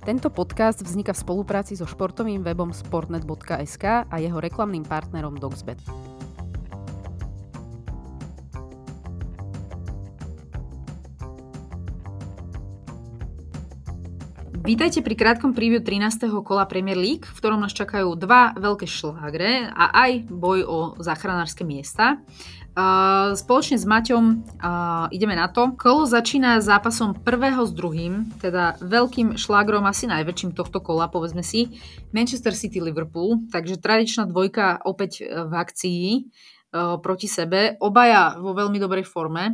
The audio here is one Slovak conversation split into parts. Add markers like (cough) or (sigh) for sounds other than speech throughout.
Tento podcast vzniká v spolupráci so športovým webom sportnet.sk a jeho reklamným partnerom Dogsbet. Vítajte pri krátkom preview 13. kola Premier League, v ktorom nás čakajú dva veľké šlágre a aj boj o záchranárske miesta. Spoločne s Maťom ideme na to. Kolo začína zápasom prvého s druhým, teda veľkým šlágrom, asi najväčším tohto kola, povedzme si, Manchester City Liverpool, takže tradičná dvojka opäť v akcii proti sebe, obaja vo veľmi dobrej forme.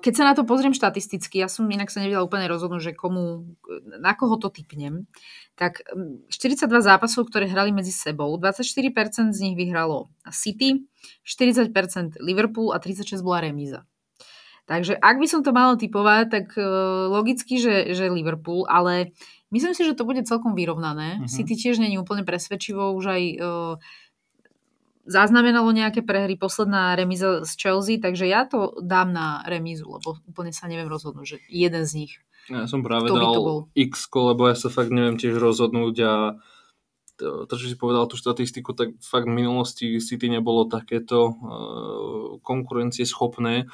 Keď sa na to pozriem štatisticky, ja som inak sa nevedela úplne rozhodnúť, že komu, na koho to typnem, tak 42 zápasov, ktoré hrali medzi sebou, 24% z nich vyhralo City, 40% Liverpool a 36 bola remíza. Takže ak by som to mala typovať, tak uh, logicky, že, že Liverpool, ale myslím si, že to bude celkom vyrovnané. Uh-huh. City tiež není úplne presvedčivo, už aj uh, zaznamenalo nejaké prehry, posledná remíza z Chelsea, takže ja to dám na remízu, lebo úplne sa neviem rozhodnúť, že jeden z nich. Ja som práve dal x lebo ja sa fakt neviem tiež rozhodnúť a to, čo si povedal tú štatistiku, tak fakt v minulosti City nebolo takéto uh, konkurencie schopné.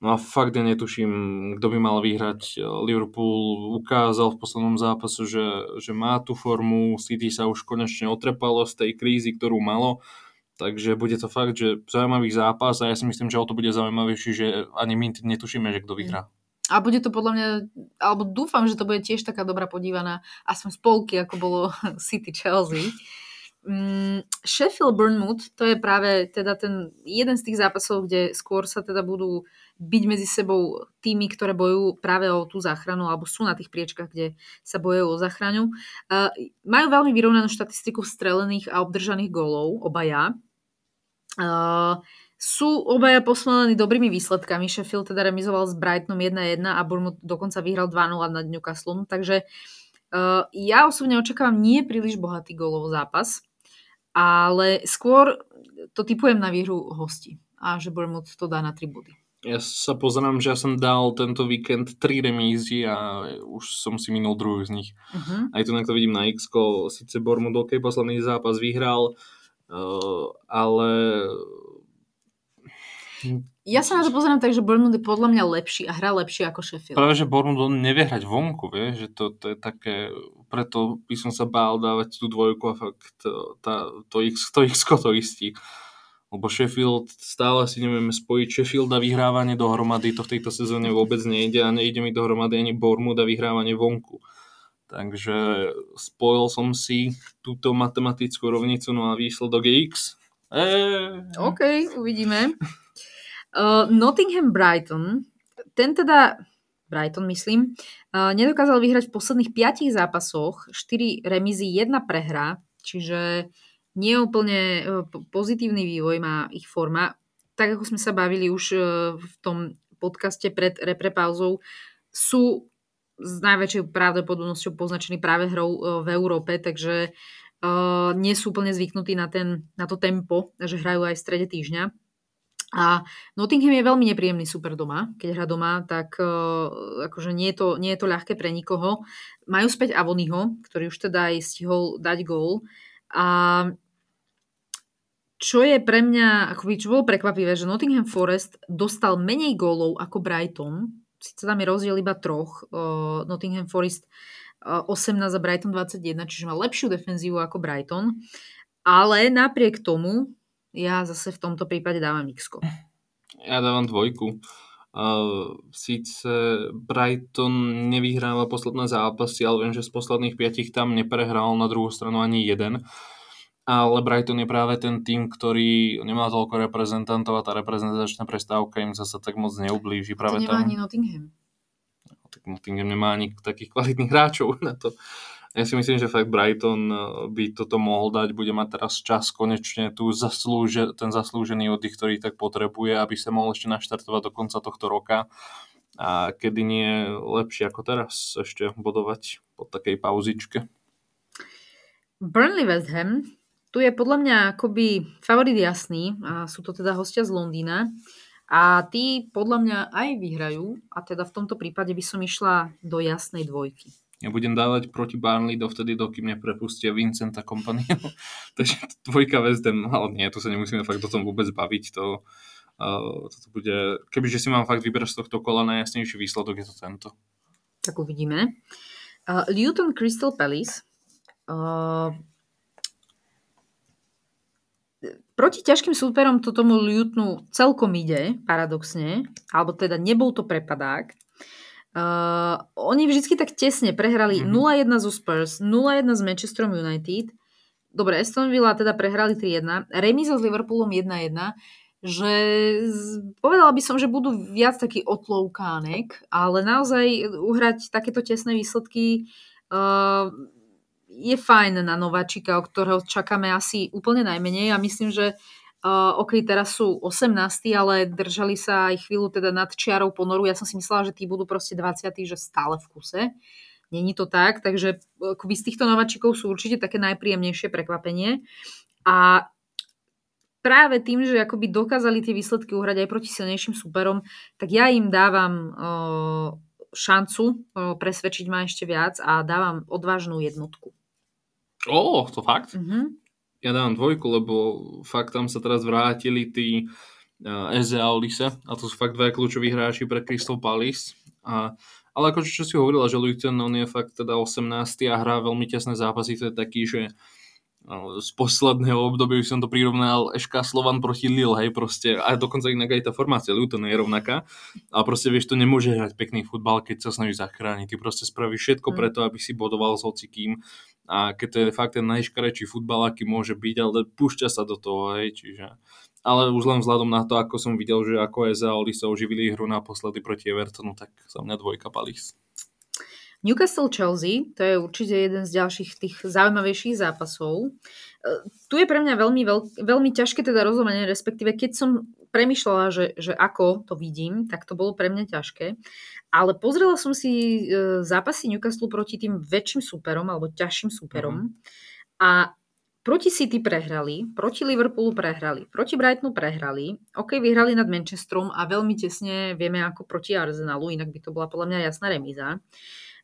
No a fakt ja netuším, kto by mal vyhrať. Liverpool ukázal v poslednom zápasu, že, že má tú formu, City sa už konečne otrepalo z tej krízy, ktorú malo Takže bude to fakt, že zaujímavý zápas a ja si myslím, že o to bude zaujímavejší, že ani my netušíme, že kto vyhrá. A bude to podľa mňa, alebo dúfam, že to bude tiež taká dobrá podívaná, aspoň spolky, ako bolo (laughs) City Chelsea. Mm, Sheffield Burnmouth, to je práve teda ten jeden z tých zápasov, kde skôr sa teda budú byť medzi sebou tými, ktoré bojujú práve o tú záchranu alebo sú na tých priečkach, kde sa bojujú o záchranu. Uh, majú veľmi vyrovnanú štatistiku strelených a obdržaných gólov, obaja. Uh, sú obaja posmelení dobrými výsledkami. Sheffield teda remizoval s Brightonom 1-1 a Bournemouth dokonca vyhral 2-0 nad Newcastle. Takže uh, ja osobne očakávam nie príliš bohatý gólov zápas, ale skôr to typujem na výhru hosti a že Bournemouth to dá na 3 body. Ja sa pozerám, že ja som dal tento víkend 3 remízy a už som si minul druhú z nich. Uh-huh. Aj tu to vidím na x Sice Bournemouth OK posledný zápas vyhral, ale... Ja sa na to pozerám tak, že Bournemouth je podľa mňa lepší a hrá lepšie ako Sheffield. Práve, že Bournemouth nevie hrať vonku, vie? že to, to je také, preto by som sa bál dávať tú dvojku a fakt tá, to, X, to X to istí. Lebo Sheffield, stále si nevieme spojiť Sheffield a vyhrávanie dohromady, to v tejto sezóne vôbec nejde a nejde mi dohromady ani Bournemouth a vyhrávanie vonku. Takže spojil som si túto matematickú rovnicu, no a výsledok je X. Eee. OK, uvidíme. Uh, (laughs) Nottingham Brighton, ten teda, Brighton myslím, uh, nedokázal vyhrať v posledných 5 zápasoch, 4 remízy, 1 prehra, čiže nie úplne uh, pozitívny vývoj má ich forma. Tak ako sme sa bavili už v tom podcaste pred reprepauzou, sú s najväčšou pravdepodobnosťou poznačený práve hrou e, v Európe, takže uh, nie sú úplne zvyknutí na, ten, na to tempo, že hrajú aj v strede týždňa. A Nottingham je veľmi nepríjemný super doma. Keď hrá doma, tak uh, akože nie je, to, nie je to ľahké pre nikoho. Majú späť Avonyho, ktorý už teda aj stihol dať gól. A čo je pre mňa, akoby, čo bolo prekvapivé, že Nottingham Forest dostal menej gólov ako Brighton, síce tam je rozdiel iba troch, uh, Nottingham Forest uh, 18 a Brighton 21, čiže má lepšiu defenzívu ako Brighton, ale napriek tomu ja zase v tomto prípade dávam x Ja dávam dvojku. Uh, síce Brighton nevyhráva posledné zápasy, ale viem, že z posledných piatich tam neprehral na druhú stranu ani jeden ale Brighton je práve ten tým, ktorý nemá toľko reprezentantov a tá reprezentačná prestávka im zase tak moc neublíži. Práve to nemá tam... ani Nottingham. No, tak Nottingham nemá ani takých kvalitných hráčov na to. Ja si myslím, že fakt Brighton eh, by toto mohol dať, bude mať teraz čas konečne tu zaslúže, ten zaslúžený oddych, ktorý tak potrebuje, aby sa mohol ešte naštartovať do konca tohto roka a kedy nie lepšie ako teraz ešte bodovať po takej pauzičke. Burnley West Ham tu je podľa mňa akoby favorit jasný a sú to teda hostia z Londýna a tí podľa mňa aj vyhrajú a teda v tomto prípade by som išla do jasnej dvojky. Ja budem dávať proti Barnley dovtedy, dokým neprepustia Vincenta Company. (laughs) Takže dvojka West Ham, ale nie, tu sa nemusíme fakt o tom vôbec baviť. To, uh, toto bude, kebyže si mám fakt vybrať z tohto kola najjasnejší výsledok, je to tento. Tak uvidíme. Uh, Luton Crystal Palace. Uh, proti ťažkým súperom to tomu Lutonu celkom ide, paradoxne, alebo teda nebol to prepadák. Uh, oni vždy tak tesne prehrali mm-hmm. 0-1 zo Spurs, 0-1 s Manchesterom United. Dobre, Aston Villa teda prehrali 3-1. Remiza s Liverpoolom 1-1 že povedala by som, že budú viac taký otloukánek, ale naozaj uhrať takéto tesné výsledky uh, je fajn na nováčika, o ktorého čakáme asi úplne najmenej a myslím, že Uh, ok, teraz sú 18, ale držali sa aj chvíľu teda nad čiarou ponoru. Ja som si myslela, že tí budú proste 20, že stále v kuse. Není to tak, takže akoby z týchto nováčikov sú určite také najpríjemnejšie prekvapenie. A práve tým, že akoby dokázali tie výsledky uhrať aj proti silnejším superom, tak ja im dávam uh, šancu presvedčiť ma ešte viac a dávam odvážnu jednotku. Ó, to fakt? Mm-hmm ja dávam dvojku, lebo fakt tam sa teraz vrátili tí uh, Eze a Olise a to sú fakt dva kľúčoví hráči pre Crystal Palace. A, ale ako čo si hovorila, že Luton on je fakt teda 18 a hrá veľmi tesné zápasy, to je taký, že z posledného obdobia by som to prirovnal Eška Slovan proti Lille, hej, proste, a dokonca inak aj tá formácia Luton je rovnaká, a proste vieš, to nemôže hrať pekný futbal, keď sa snaží zachrániť, ty proste spravíš všetko mm. preto, aby si bodoval s hocikým a keď to je fakt ten najškarečší futbal, aký môže byť, ale púšťa sa do toho, hej, čiže ale už len vzhľadom na to, ako som videl, že ako je za Oli sa oživili hru naposledy proti Evertonu, tak sa mňa dvojka Palis. Newcastle Chelsea, to je určite jeden z ďalších tých zaujímavejších zápasov. E, tu je pre mňa veľmi, veľ, veľmi ťažké teda rozumenie, respektíve keď som premyšľala, že, že ako to vidím, tak to bolo pre mňa ťažké. Ale pozrela som si e, zápasy Newcastle proti tým väčším súperom alebo ťažším súperom mm-hmm. a proti City prehrali, proti Liverpoolu prehrali, proti Brightonu prehrali, ok, vyhrali nad Manchesterom a veľmi tesne vieme ako proti Arsenalu, inak by to bola podľa mňa jasná remíza.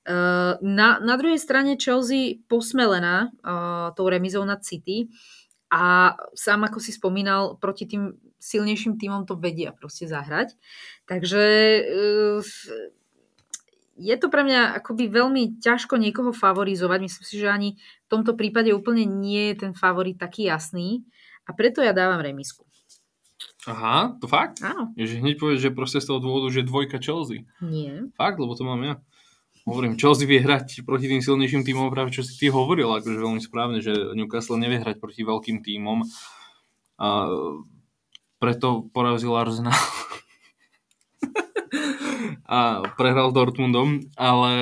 Eh, na, na druhej strane Chelsea posmelená uh, tou remizou nad City a sám ako si spomínal, proti tým silnejším týmom to vedia proste zahrať. Takže uh, je to pre mňa akoby veľmi ťažko niekoho favorizovať. Myslím si, že ani v tomto prípade úplne nie je ten favorit taký jasný a preto ja dávam remisku. Aha, to fakt? Áno. Ježe hneď povieš, že proste z toho dôvodu, že dvojka Chelsea. Nie. Fakt, lebo to mám ja hovorím, Chelsea vie hrať proti tým silnejším týmom, práve čo si ty hovoril, akože veľmi správne, že Newcastle nevie hrať proti veľkým týmom a preto porazil Arsenal. (laughs) A prehral Dortmundom, ale,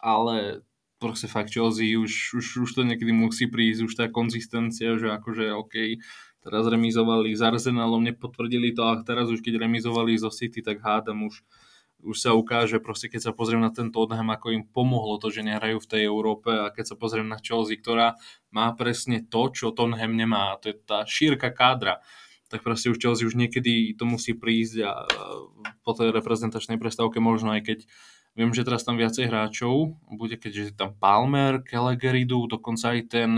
ale proste fakt Chelsea už, už, už to niekedy musí prísť, už tá konzistencia, že akože OK, teraz remizovali s Arsenalom, nepotvrdili to a teraz už keď remizovali zo City, tak hádam už už sa ukáže, proste keď sa pozriem na ten Tottenham, ako im pomohlo to, že nehrajú v tej Európe a keď sa pozriem na Chelsea, ktorá má presne to, čo Tottenham nemá, to je tá šírka kádra, tak proste už Chelsea už niekedy to musí prísť a po tej reprezentačnej prestávke možno aj keď viem, že teraz tam viacej hráčov, bude keďže tam Palmer, Kelleger idú, dokonca aj ten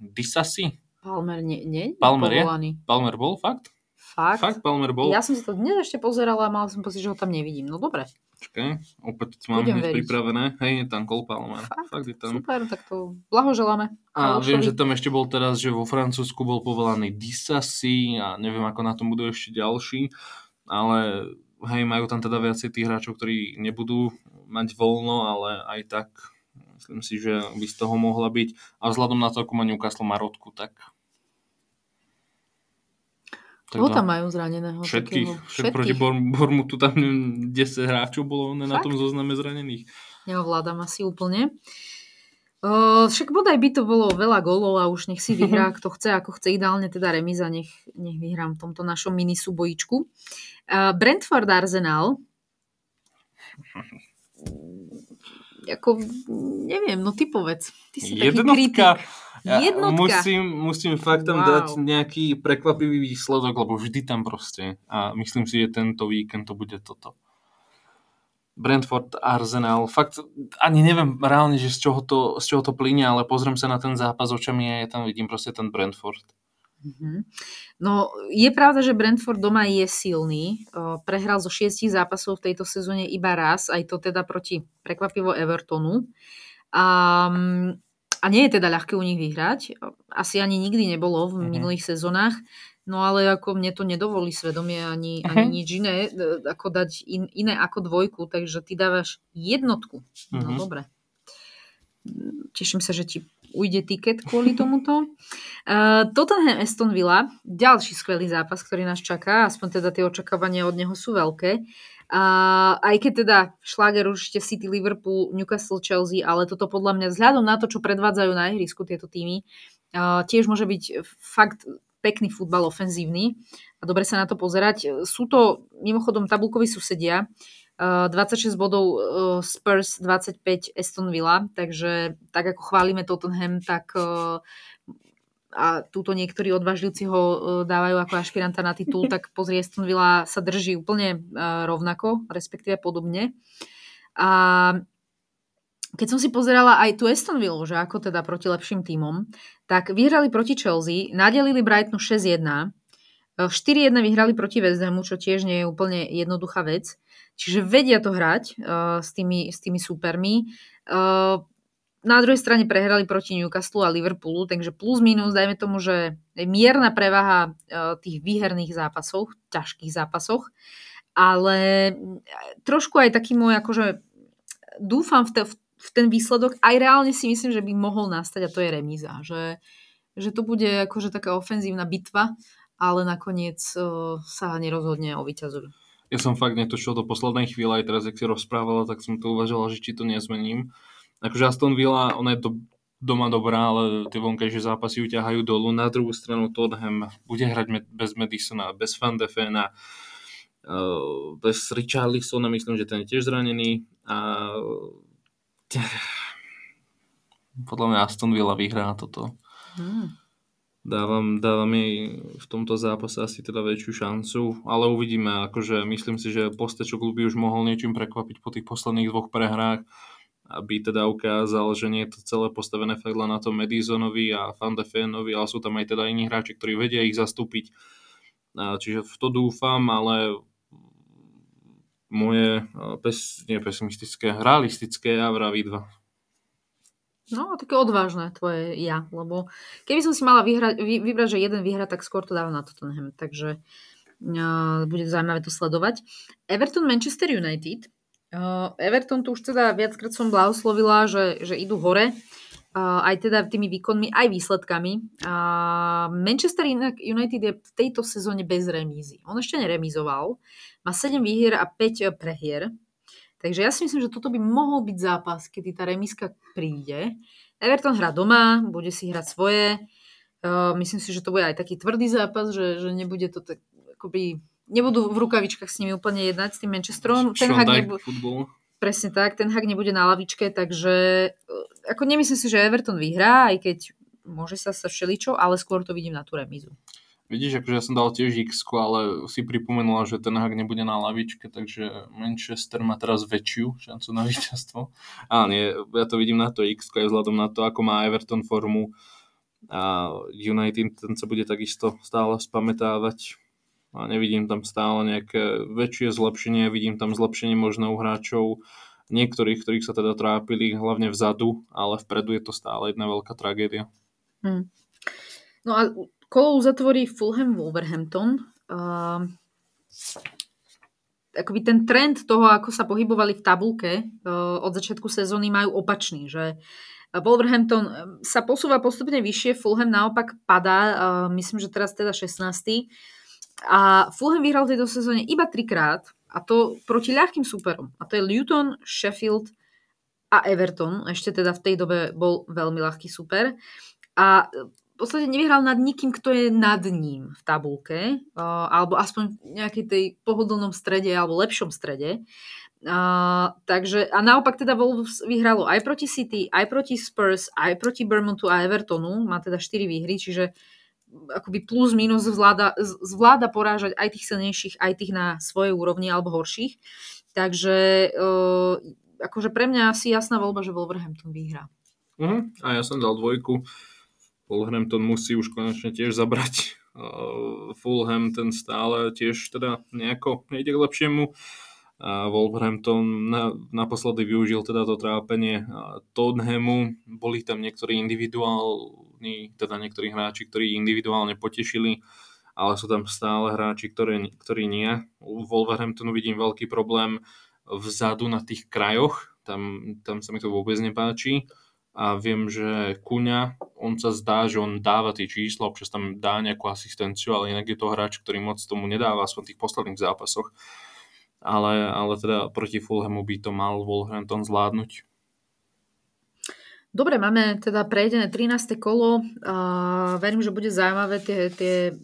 Disasi. Palmer nie, nie? Palmer je? Palmer bol, fakt? Fakt? Fakt Palmer bol? Ja som si to dnes ešte pozerala a mal som pocit, že ho tam nevidím. No dobre. Čakaj, opäť mám hneď pripravené. Hej, je tam Cole Palmer. Fakt? Fakt je tam. Super, tak to blahoželáme. A viem, že tam ešte bol teraz, že vo Francúzsku bol povolaný Disasi a neviem, ako na tom budú ešte ďalší. Ale hej, majú tam teda viacej tých hráčov, ktorí nebudú mať voľno, ale aj tak myslím si, že by z toho mohla byť. A vzhľadom na to, ako má Newcastle Marotku, tak Koho tam majú zraneného? Všetkých. Všetkých. Proti Bormutu tam (laughs) 10 hráčov bolo Fakt? na tom zozname zranených. Neovládam asi úplne. Uh, však bodaj by to bolo veľa golov a už nech si vyhrá, (laughs) kto chce, ako chce. Ideálne teda remiza, nech, nech vyhrám v tomto našom mini súbojičku. Uh, Brentford Arsenal. (laughs) ako, neviem, no ty povedz. Ty si taký kritik. Ja Jednotka. Musím, musím fakt tam wow. dať nejaký prekvapivý výsledok, lebo vždy tam proste. A myslím si, že tento víkend to bude toto. Brentford, Arsenal. Fakt ani neviem reálne, že z čoho to, z čoho to plynie, ale pozriem sa na ten zápas očami a ja tam vidím proste ten Brentford. Mm-hmm. No, je pravda, že Brentford doma je silný. Prehral zo šiestich zápasov v tejto sezóne iba raz, aj to teda proti prekvapivo Evertonu. A, a nie je teda ľahké u nich vyhrať. Asi ani nikdy nebolo v mm-hmm. minulých sezónach. No ale ako mne to nedovolí svedomie ani, ani nič iné, e, ako dať in, iné ako dvojku, takže ty dávaš jednotku. No mm-hmm. dobre. Teším sa, že ti ujde tiket kvôli tomuto. Uh, Tottenham Aston Villa, ďalší skvelý zápas, ktorý nás čaká, aspoň teda tie očakávania od neho sú veľké. Uh, aj keď teda šláger určite City, Liverpool, Newcastle, Chelsea, ale toto podľa mňa vzhľadom na to, čo predvádzajú na ihrisku tieto týmy, uh, tiež môže byť fakt pekný futbal ofenzívny a dobre sa na to pozerať. Sú to mimochodom tabulkoví susedia, 26 bodov uh, Spurs, 25 Aston Villa, takže tak ako chválime Tottenham, tak uh, a túto niektorí odvážlivci ho uh, dávajú ako ašpiranta na titul, tak pozri Aston Villa sa drží úplne rovnako, respektíve podobne. A keď som si pozerala aj tu Aston Villa, že ako teda proti lepším tímom, tak vyhrali proti Chelsea, nadelili Brightonu 6-1, 4-1 vyhrali proti West Hamu, čo tiež nie je úplne jednoduchá vec. Čiže vedia to hrať uh, s, tými, s tými supermi. Uh, na druhej strane prehrali proti Newcastle a Liverpoolu, takže plus minus, dajme tomu, že je mierna prevaha uh, tých výherných zápasoch, ťažkých zápasoch, ale trošku aj taký môj, akože dúfam v, te, v ten výsledok aj reálne si myslím, že by mohol nastať a to je remíza. Že, že to bude akože taká ofenzívna bitva, ale nakoniec uh, sa nerozhodne o víťazovi. Ja som fakt netušil do poslednej chvíle, aj teraz, ak si rozprávala, tak som to uvažoval, že či to nezmením. Akože Aston Villa, ona je to doma dobrá, ale tie vonkajšie zápasy ju ťahajú dolu. Na druhú stranu Tottenham bude hrať bez Madisona, bez Van de Fena, bez Richarlisona, myslím, že ten je tiež zranený. A podľa mňa Aston Villa vyhrá toto. Hmm. Dávam, dávam jej v tomto zápase asi teda väčšiu šancu, ale uvidíme, akože myslím si, že Postečok by už mohol niečím prekvapiť po tých posledných dvoch prehrách, aby teda ukázal, že nie je to celé postavené len na tom Madisonovi a Van de ale sú tam aj teda iní hráči, ktorí vedia ich zastúpiť. Čiže v to dúfam, ale moje pes, nie pesimistické, realistické ja vraví dva. No, také odvážne tvoje ja, lebo keby som si mala vyhrať, vy, vybrať, že jeden vyhra, tak skôr to dávam na Tottenham, takže uh, bude zaujímavé to sledovať. Everton Manchester United. Everton tu už teda viackrát som blahoslovila, že, že idú hore, aj teda tými výkonmi, aj výsledkami. Uh, Manchester United je v tejto sezóne bez remízy. On ešte neremizoval. Má 7 výhier a 5 eh, prehier. Takže ja si myslím, že toto by mohol byť zápas, kedy tá remiska príde. Everton hrá doma, bude si hrať svoje. Myslím si, že to bude aj taký tvrdý zápas, že, že nebude to tak, akoby, nebudú v rukavičkách s nimi úplne jednať s tým Manchesterom. Ten hak nebu- Presne tak, ten hak nebude na lavičke, takže uh, ako nemyslím si, že Everton vyhrá, aj keď môže sa stať všeličo, ale skôr to vidím na tú remizu. Vidíš, akože ja som dal tiež x ale si pripomenula, že ten hak nebude na lavičke, takže Manchester má teraz väčšiu šancu na víťazstvo. A nie, ja to vidím na to x aj vzhľadom na to, ako má Everton formu a United ten sa bude takisto stále spametávať a nevidím tam stále nejaké väčšie zlepšenie, vidím tam zlepšenie možno u hráčov niektorých, ktorých sa teda trápili hlavne vzadu, ale vpredu je to stále jedna veľká tragédia. Hmm. No a Kolo uzatvorí Fulham Wolverhampton. Uh, akoby ten trend toho, ako sa pohybovali v tabulke uh, od začiatku sezóny majú opačný, že Wolverhampton ehm, sa posúva postupne vyššie, Fulham naopak padá, uh, myslím, že teraz teda 16. A Fulham vyhral v tejto sezóne iba trikrát a to proti ľahkým súperom. A to je Luton, Sheffield a Everton. Ešte teda v tej dobe bol veľmi ľahký super. A podstate nevyhral nad nikým, kto je nad ním v tabulke, uh, alebo aspoň v nejakej tej pohodlnom strede alebo lepšom strede. Uh, takže, a naopak teda Wolves vyhralo aj proti City, aj proti Spurs, aj proti Bermontu a Evertonu, má teda 4 výhry, čiže akoby plus minus zvláda, zvláda porážať aj tých silnejších, aj tých na svojej úrovni alebo horších. Takže uh, akože pre mňa asi jasná voľba, že Wolverhampton vyhrá. Uh-huh. A ja som dal dvojku. Wolverhampton musí už konečne tiež zabrať. Uh, Fulham ten stále tiež teda nejako nejde k lepšiemu. A Wolverhampton na, naposledy využil teda to trápenie Tottenhamu. Boli tam niektorí individuálni, teda niektorí hráči, ktorí individuálne potešili ale sú tam stále hráči, ktorí, ktorí nie. U Wolverhamptonu vidím veľký problém vzadu na tých krajoch, tam, tam sa mi to vôbec nepáči a viem, že Kuňa, on sa zdá, že on dáva tie čísla, občas tam dá nejakú asistenciu, ale inak je to hráč, ktorý moc tomu nedáva, aspoň v tých posledných zápasoch. Ale, ale teda proti Fulhamu by to mal Wolverhampton zvládnuť. Dobre, máme teda prejdené 13. kolo. Uh, verím, že bude zaujímavé tie, tie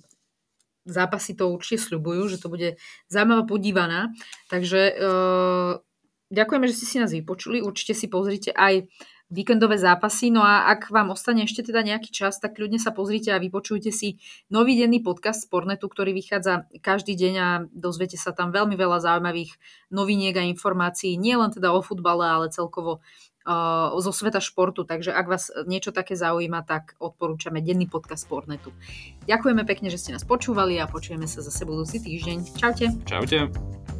zápasy to určite sľubujú, že to bude zaujímavá podívaná. Takže uh, ďakujeme, že ste si nás vypočuli. Určite si pozrite aj víkendové zápasy. No a ak vám ostane ešte teda nejaký čas, tak ľudne sa pozrite a vypočujte si nový denný podcast Spornetu, ktorý vychádza každý deň a dozviete sa tam veľmi veľa zaujímavých noviniek a informácií, nie len teda o futbale, ale celkovo uh, zo sveta športu, takže ak vás niečo také zaujíma, tak odporúčame denný podcast Sportnetu. Ďakujeme pekne, že ste nás počúvali a počujeme sa zase budúci týždeň. Čaute. Čaute.